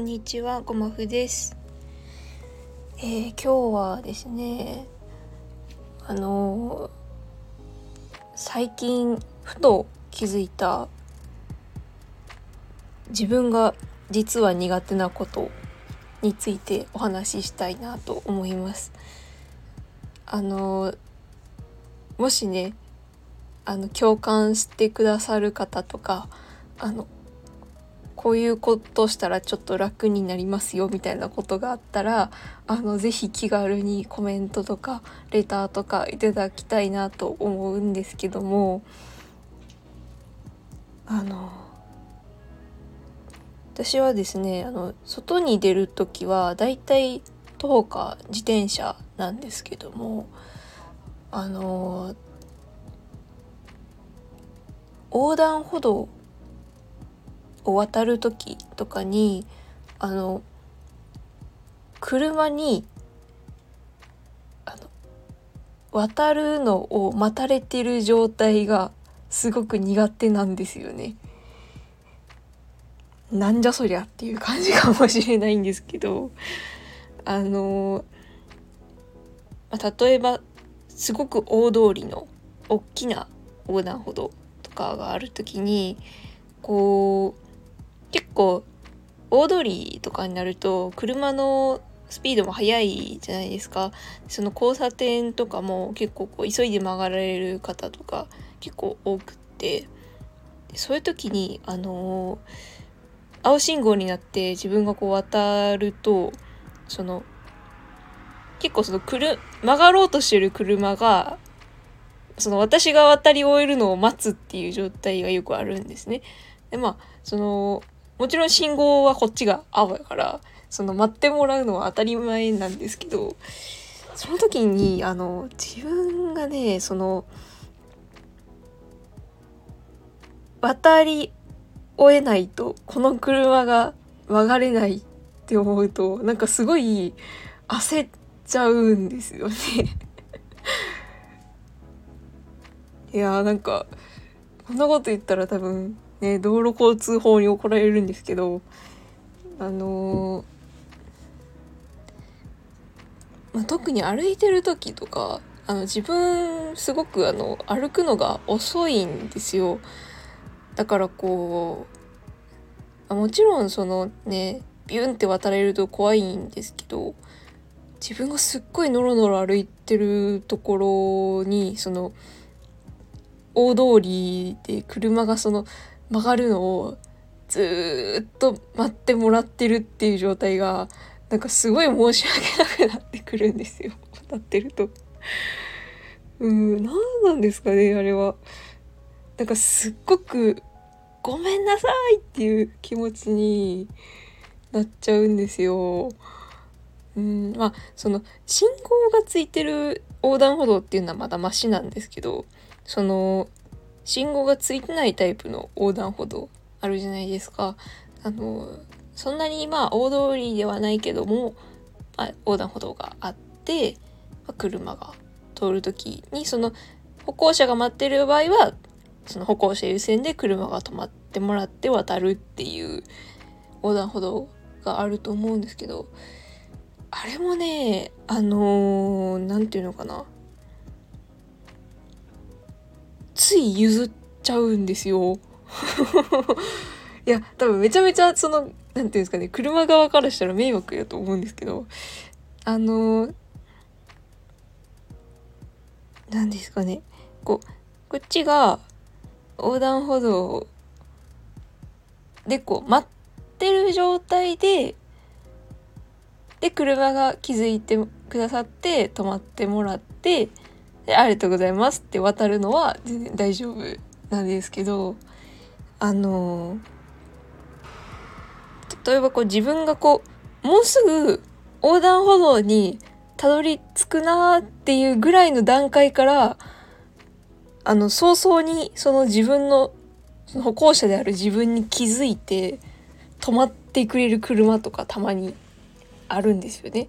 んにちは、ごまふです。えー、今日はですね、あのー、最近ふと気づいた自分が実は苦手なことについてお話ししたいなと思います。あのー、もしね、あの共感してくださる方とか、あのこういうことしたらちょっと楽になりますよみたいなことがあったらあのぜひ気軽にコメントとかレターとかいただきたいなと思うんですけどもあの私はですねあの外に出る時はだいたい徒歩か自転車なんですけどもあの横断歩道を渡る時とかにあの車にあの渡るのを待たれてる状態がすごく苦手なんですよね。なんじゃそりゃっていう感じかもしれないんですけどあの、ま、例えばすごく大通りの大きな横断歩道とかがある時にこう結構大通りとかになると車のスピードも速いじゃないですかその交差点とかも結構こう急いで曲がられる方とか結構多くってそういう時にあのー、青信号になって自分がこう渡るとその結構その曲がろうとしてる車がその私が渡り終えるのを待つっていう状態がよくあるんですね。でまあそのもちろん信号はこっちが青やから、その待ってもらうのは当たり前なんですけど、その時に、あの、自分がね、その、渡り終えないと、この車が曲がれないって思うと、なんかすごい焦っちゃうんですよね。いやーなんか、こんなこと言ったら多分ね、道路交通法に怒られるんですけどあのー、まあ、特に歩いてる時とかあの自分すごくあの歩くのが遅いんですよ。だからこうもちろんそのねビュンって渡れると怖いんですけど自分がすっごいノロノロ歩いてるところにその大通りで車がその曲がるのをずっと待ってもらってるっていう状態がなんかすごい申し訳なくなってくるんですよ 歌ってると。うーん何なんですかねあれは。なんかすっごくごめんなさいっていう気持ちになっちゃうんですよ。うんまあその信号がついてる横断歩道っていうのはまだマシなんですけどその信号がついてないタイプの横断歩道あるじゃないですか。あの、そんなにまあ大通りではないけども、まあ、横断歩道があって、まあ、車が通る時にその歩行者が待ってる場合はその歩行者優先で車が止まってもらって渡るっていう横断歩道があると思うんですけどあれもねあの何、ー、て言うのかなつい譲っちゃうんですよ。いや、多分めちゃめちゃその、なんていうんですかね、車側からしたら迷惑やと思うんですけど、あの何ですかね、こう、こっちが横断歩道でこう待ってる状態で、で、車が気づいてくださって止まってもらって、でありがとうございますって渡るのは全然大丈夫なんですけどあの例えばこう自分がこうもうすぐ横断歩道にたどり着くなっていうぐらいの段階からあの早々にその自分のその歩行者である自分に気づいて止まってくれる車とかたまにあるんですよね。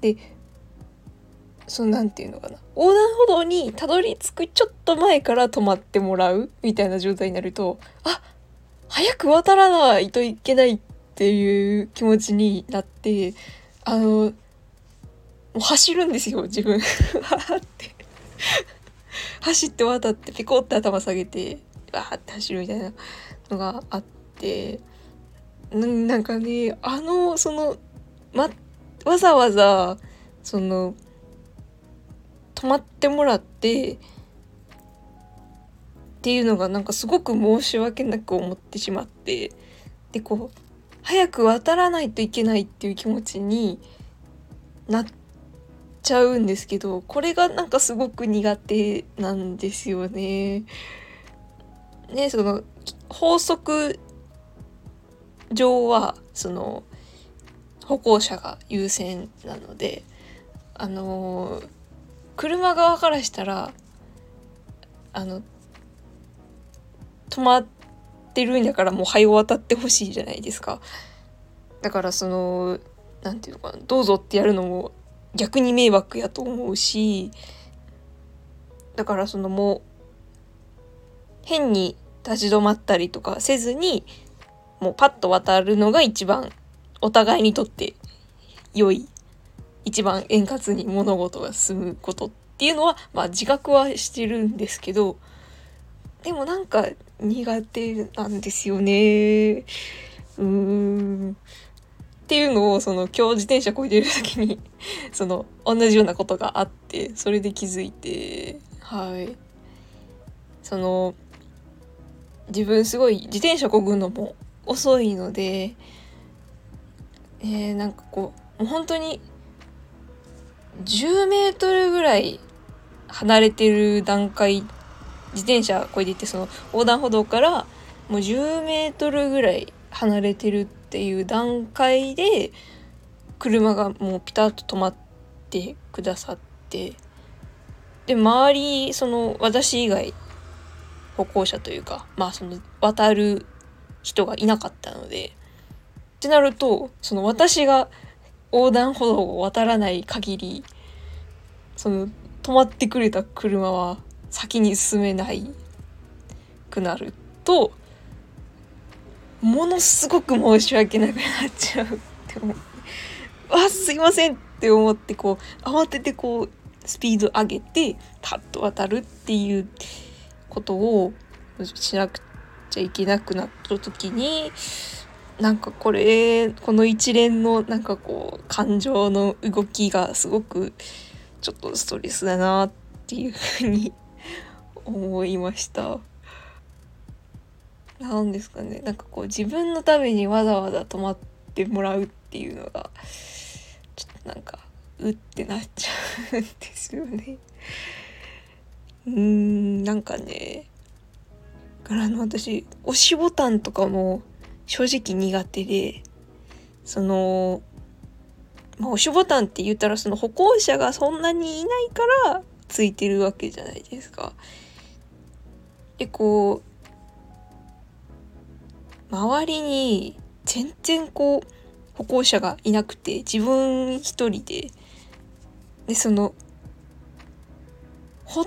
でそのなんていうのかな。横断歩道にたどり着くちょっと前から止まってもらうみたいな状態になるとあ早く渡らないといけないっていう気持ちになってあのもう走るんですよ自分。はって。走って渡ってピコって頭下げてわーって走るみたいなのがあってなんかねあのその、ま、わざわざその泊まってもらってっていうのがなんかすごく申し訳なく思ってしまってでこう早く渡らないといけないっていう気持ちになっちゃうんですけどこれがなんかすごく苦手なんですよね。ねその法則上はその歩行者が優先なのであの車側からしたらあの止まってるんだからもう早渡ってほしいじゃないですか。だからその何て言うのかなどうぞってやるのも逆に迷惑やと思うしだからそのもう変に立ち止まったりとかせずにもうパッと渡るのが一番お互いにとって良い一番円滑に物事が進むことっていうのはまあ自覚はしてるんですけどでもなんか苦手なんですよね。うーん。っていうのをその今日自転車こいでる時に その同じようなことがあってそれで気づいてはいその自分すごい自転車こぐのも遅いのでえー、なんかこうもう本当に10メートルぐらい離れてる段階自転車こいでいてその横断歩道からもう10メートルぐらい離れてるっていう段階で車がもうピタッと止まってくださってで周りその私以外歩行者というかまあその渡る人がいなかったのでってなるとその私が横断歩道を渡らない限りその止まってくれた車は先に進めないくなるとものすごく申し訳なくなっちゃうって思って「あすいません」って思ってこう慌ててこうスピード上げてパッと渡るっていうことをしなくちゃいけなくなった時になんかこれこの一連のなんかこう感情の動きがすごくちょっとストレスだなっていうふうに思いました。何ですかね。なんかこう自分のためにわざわざ泊まってもらうっていうのがちょっとなんかうってなっちゃうんですよね。うーんなんかね。からあの私押しボタンとかも正直苦手でそのまあ、押しボタンって言ったらその歩行者がそんなにいないからついてるわけじゃないですか。でこう周りに全然こう歩行者がいなくて自分一人ででそのほ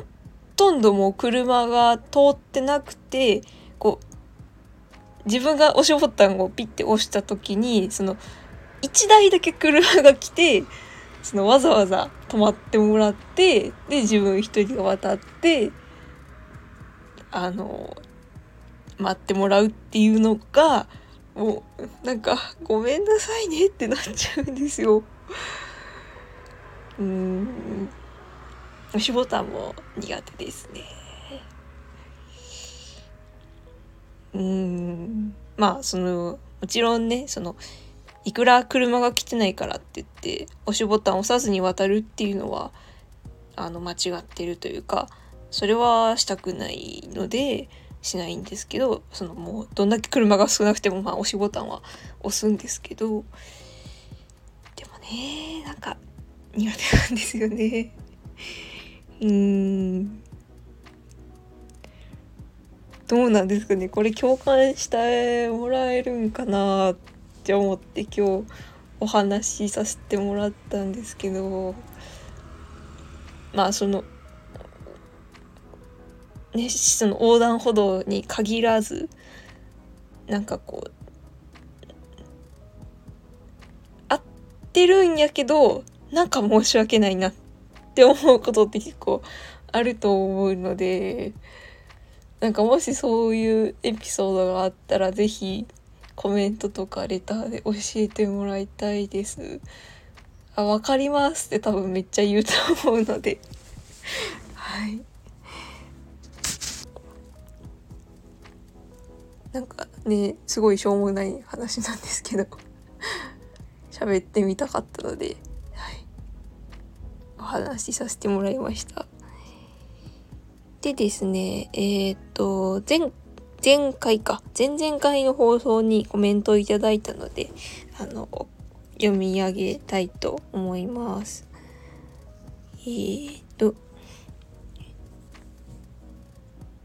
とんどもう車が通ってなくてこう自分が押しボタンをピッて押した時にその1台だけ車が来てそのわざわざ止まってもらってで自分一人が渡ってあの待ってもらうっていうのがもうなんかごめんなさいねってなっちゃうんですよ。うん押しボタンも苦手ですね。うん。まあそのもちろんねそのいくら車が来てないからって言って押しボタン押さずに渡るっていうのはあの間違ってるというかそれはしたくないのでしないんですけどそのもうどんだけ車が少なくてもまあ押しボタンは押すんですけどでもねなんか苦手なんですよね。うーん。どうなんですかね。これ共感してもらえるんかなって思って今日お話しさせてもらったんですけど。まあそのねその横断歩道に限らずなんかこう合ってるんやけどなんか申し訳ないなって思うことって結構あると思うので。なんかもしそういうエピソードがあったら是非コメントとかレターで教えてもらいたいです。あ、わかりますって多分めっちゃ言うと思うので はい。なんかね、すごいしょうもない話なんですけど 喋ってみたかったので、はい。お話しさせてもらいました。でですね、えー、っと、前、前回か、前々回の放送にコメントをいただいたので、あの、読み上げたいと思います。えー、っと、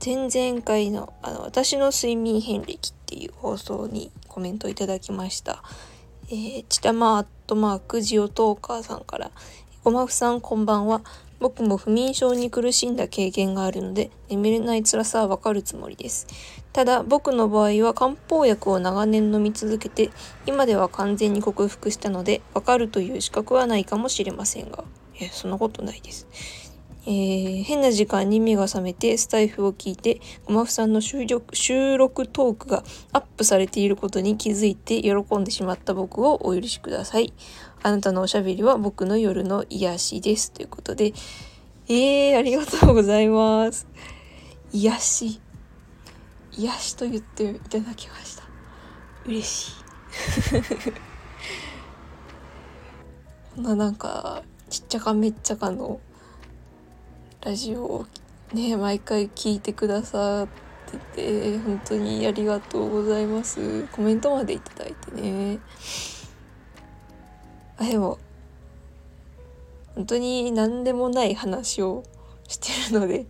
前々回のあの私の睡眠遍歴っていう放送にコメントいただきました。えー、ちたまアットマークジオトーカーさんから、ごまふさんこんばんは。僕も不眠症に苦しんだ経験があるので眠れない辛さはわかるつもりです。ただ僕の場合は漢方薬を長年飲み続けて今では完全に克服したのでわかるという資格はないかもしれませんが、えそんなことないです。えー、変な時間に目が覚めてスタイフを聞いてごまふさんの収録収録トークがアップされていることに気づいて喜んでしまった僕をお許しください。あなたのおしゃべりは僕の夜の癒しです。ということで、えー、ありがとうございます。癒し。癒しと言っていただきました。嬉しい。こんななんか、ちっちゃかめっちゃかのラジオをね、毎回聞いてくださってて、本当にありがとうございます。コメントまでいただいてね。あでも本当に何でもない話をしてるので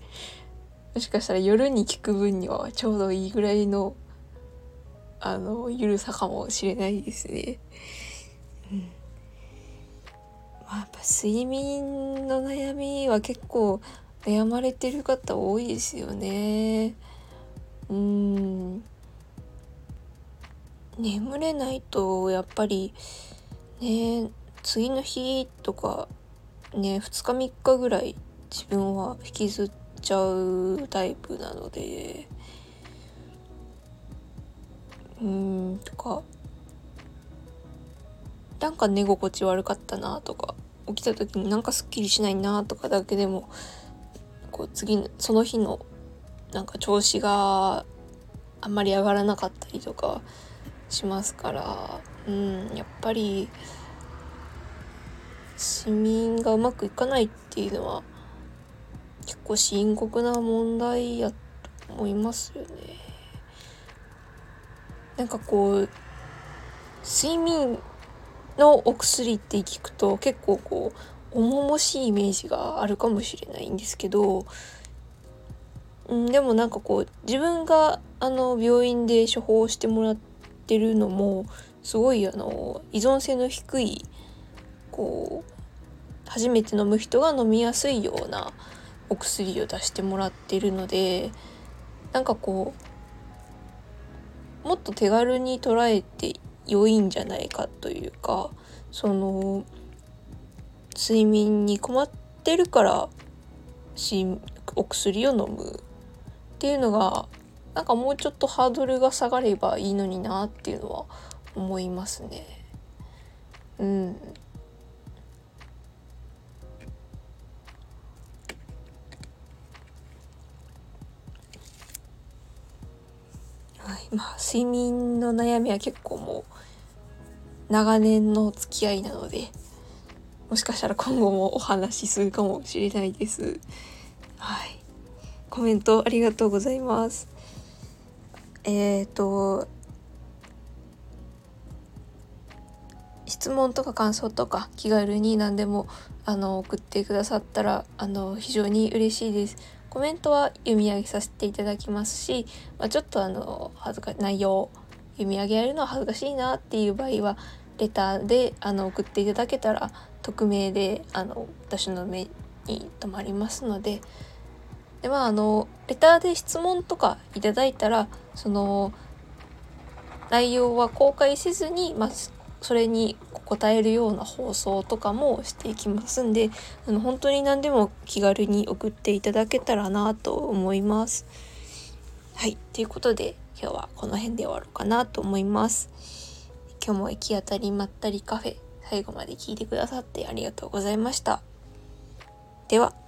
もしかしたら夜に聞く分にはちょうどいいぐらいのあのゆるさかもしれないですね。うん、まあやっぱ睡眠の悩みは結構悩まれてる方多いですよね。うん眠れないとやっぱりね次の日とかね2日3日ぐらい自分は引きずっちゃうタイプなので。うんとか。なんか寝心地悪かったなとか。起きた時になんかすっきりしないなとかだけでもこう次のその日のなんか調子があんまり上がらなかったりとかしますから。うんやっぱり睡眠がうまくいかないっていうのは結構深刻な問題やと思いますよね。なんかこう睡眠のお薬って聞くと結構こう重々しいイメージがあるかもしれないんですけど、ん、でもなんかこう自分があの病院で処方してもらってるのもすごいあの依存性の低いこう初めて飲む人が飲みやすいようなお薬を出してもらってるのでなんかこうもっと手軽に捉えて良いんじゃないかというかその睡眠に困ってるからお薬を飲むっていうのがなんかもうちょっとハードルが下がればいいのになっていうのは思いますね。うん、まあ睡眠の悩みは結構もう長年の付き合いなのでもしかしたら今後もお話しするかもしれないです。はい。コメントありがとうございます。えっ、ー、と、質問とか感想とか気軽に何でもあの送ってくださったらあの非常に嬉しいです。コメントは読み上げさせていただきますし、まあ、ちょっとあの恥ずか内容読み上げられるのは恥ずかしいなっていう場合はレターであの送っていただけたら匿名であの私の目に留まりますのででまああのレターで質問とかいただいたらその内容は公開せずに、まあ、それに答えるような放送とかもしていきますんであの本当に何でも気軽に送っていただけたらなと思います。はいということで今日はこの辺で終わろうかなと思います。今日も行き当たりまったりカフェ最後まで聞いてくださってありがとうございました。では。